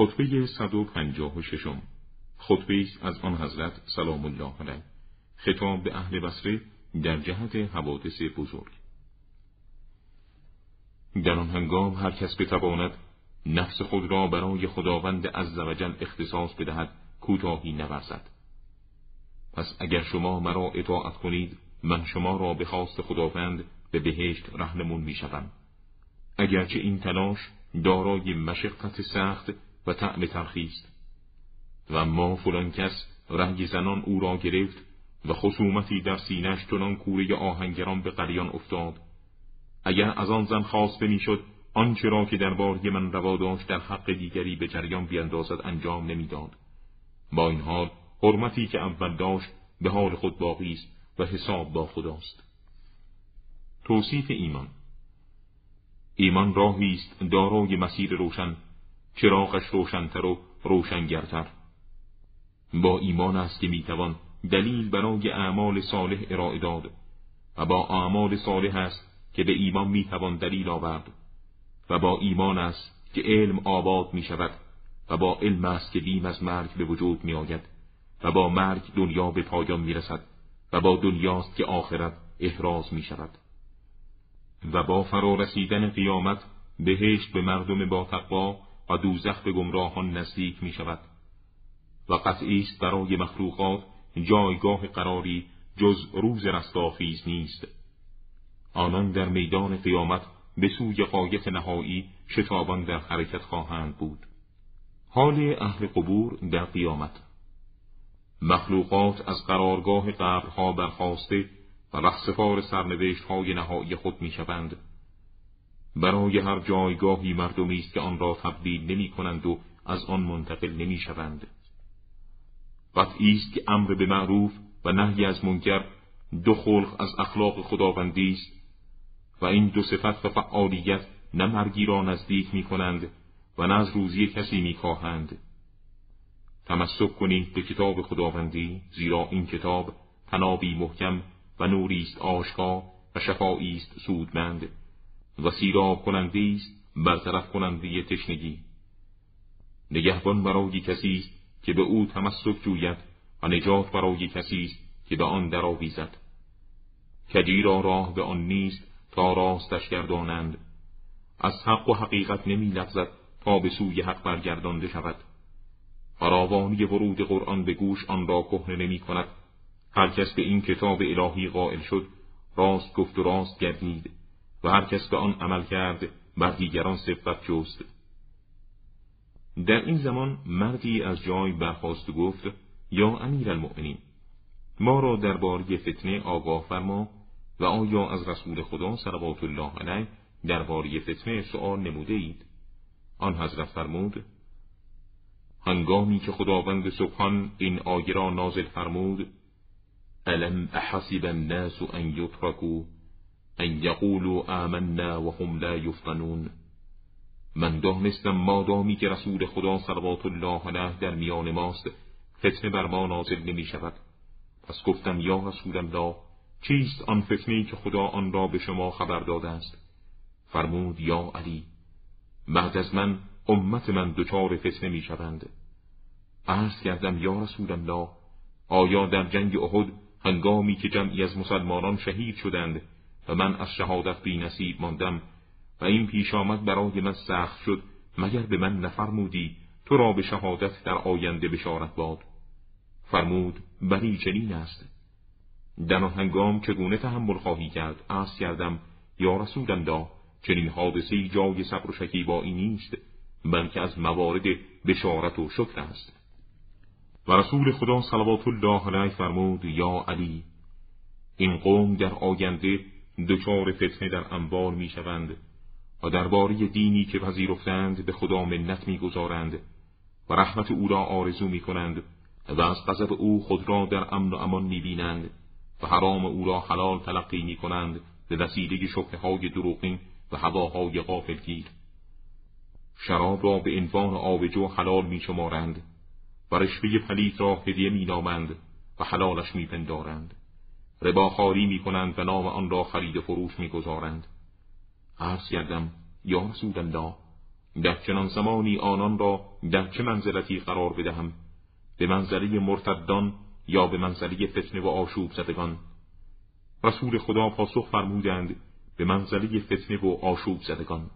خطبه 156 خطبه از آن حضرت سلام الله علیه. خطاب به اهل بصره در جهت حوادث بزرگ. در آن هنگام هر کس بتواند نفس خود را برای خداوند عزوجل اختصاص بدهد کوتاهی نورزد. پس اگر شما مرا اطاعت کنید من شما را به خواست خداوند به بهشت رهنمون می شدم. اگرچه این تلاش دارای مشقت سخت و طعم تلخی است. و ما فلان کس رنگ زنان او را گرفت و خصومتی در سینش چنان کوره آهنگران به قلیان افتاد. اگر از آن زن خواسته می‌شد آنچه را که درباره من روا داشت در حق دیگری به جریان بیاندازد انجام نمی‌داد. با این حال حرمتی که اول داشت به حال خود باقی است و حساب با خداست. توصیف ایمان ایمان راهی است دارای مسیر روشن چراغش روشنتر و روشنگرتر. با ایمان است که می‌توان دلیل برای اعمال صالح ارائه داد و با اعمال صالح است که به ایمان می‌توان دلیل آورد و با ایمان است که علم آباد می شود و با علم است که بیم از مرگ به وجود می آید و با مرگ دنیا به پایان می رسد و با دنیاست که آخرت احراز می شود و با فرا رسیدن قیامت بهشت به مردم با تقوا و دوزخ به گمراهان نزدیک می شود و قطعی است برای مخلوقات جایگاه قراری جز روز رستاخیز نیست. آنان در میدان قیامت به سوی قایت نهایی شتابان در حرکت خواهند بود. حال اهل قبور در قیامت. مخلوقات از قرارگاه قبرها برخواسته و رهسپار سرنوشت های نهایی خود می‌شوند. برای هر جایگاهی مردمی است که آن را تبدیل نمی کنند و از آن منتقل نمی شوند. قطعی است که امر به معروف و نهی از منکر دو خلق از اخلاق خداوندی است و این دو صفت و فعالیت نه مرگی را نزدیک می کنند و نه از روزی کسی می خواهند. تمسک کنید به کتاب خداوندی زیرا این کتاب تنابی محکم و نوری است آشکار و شفایی است سودمند و سیراب کننده است برطرف کننده تشنگی. نگهبان برای کسی است که به او تمسک جوید و نجات برای کسی است که به آن درآویزد. کجی را راه به آن نیست تا راستش گردانند. از حق و حقیقت نمی لغزد تا به سوی حق برگردانده شود. فراوانی ورود قرآن به گوش آن را کهنه نمی کند. هر کس به این کتاب الهی قائل شد راست گفت و راست گردید. و هر کس به آن عمل کرد بر دیگران صفت جست. در این زمان مردی از جای برخواست و گفت یا امیر المؤمنین ما را درباره فتنه آگاه فرما و آیا از رسول خدا صلوات الله علیه درباره فتنه سؤال نموده اید؟ آن حضرت فرمود هنگامی که خداوند سبحان این آیه را نازل فرمود الم احسب الناس ان یترکوا؟ ان یقولوا آمنا وهم لا یفتنون. من دانستم مادامی که رسول خدا صلوات الله علیه در میان ماست فتنه بر ما نازل نمی شود. پس گفتم یا رسول الله چیست آن فتنه که خدا آن را به شما خبر داده است؟ فرمود یا علی بعد از من امت من دچار فتنه می شوند. عرض کردم یا رسول الله آیا در جنگ احد هنگامی که جمعی از مسلمانان شهید شدند و من از شهادت بی نصیب ماندم و این پیش آمد برای من سخت شد مگر به من نفرمودی تو را به شهادت در آینده بشارت باد؟ فرمود بلی چنین است. در هنگام چگونه تحمل خواهی کرد؟ عرض کردم یا رسول الله چنین حادثه جای صبر و شکیبایی نیست بلکه از موارد بشارت و شکر است. و رسول خدا صلوات الله علیه فرمود یا علی این قوم در آینده دچار فتنه در انبار می‌شوند و درباره دینی که پذیرفتند به خدا منت می‌گذارند و رحمت او را آرزو می‌کنند و از غضب او خود را در امن و امان می‌بینند و حرام او را حلال تلقی می‌کنند به وسیله شبه های دروغین و هواهای غافلگیر. شراب را به عنوان آبجو حلال میشمارند و رشوه پلیت را هدیه مینامند و حلالش میپندارند. رباخاری می‌کنند و نام آن را خرید فروش می‌گذارند. عرض کردم یا رسول الله در چنان زمانی آنان را در چه منزلتی قرار بدهم؟ به منزله مرتدان یا به منزله فتنه و آشوب زدگان رسول خدا پاسخ فرمودند به منزله فتنه و آشوب زدگان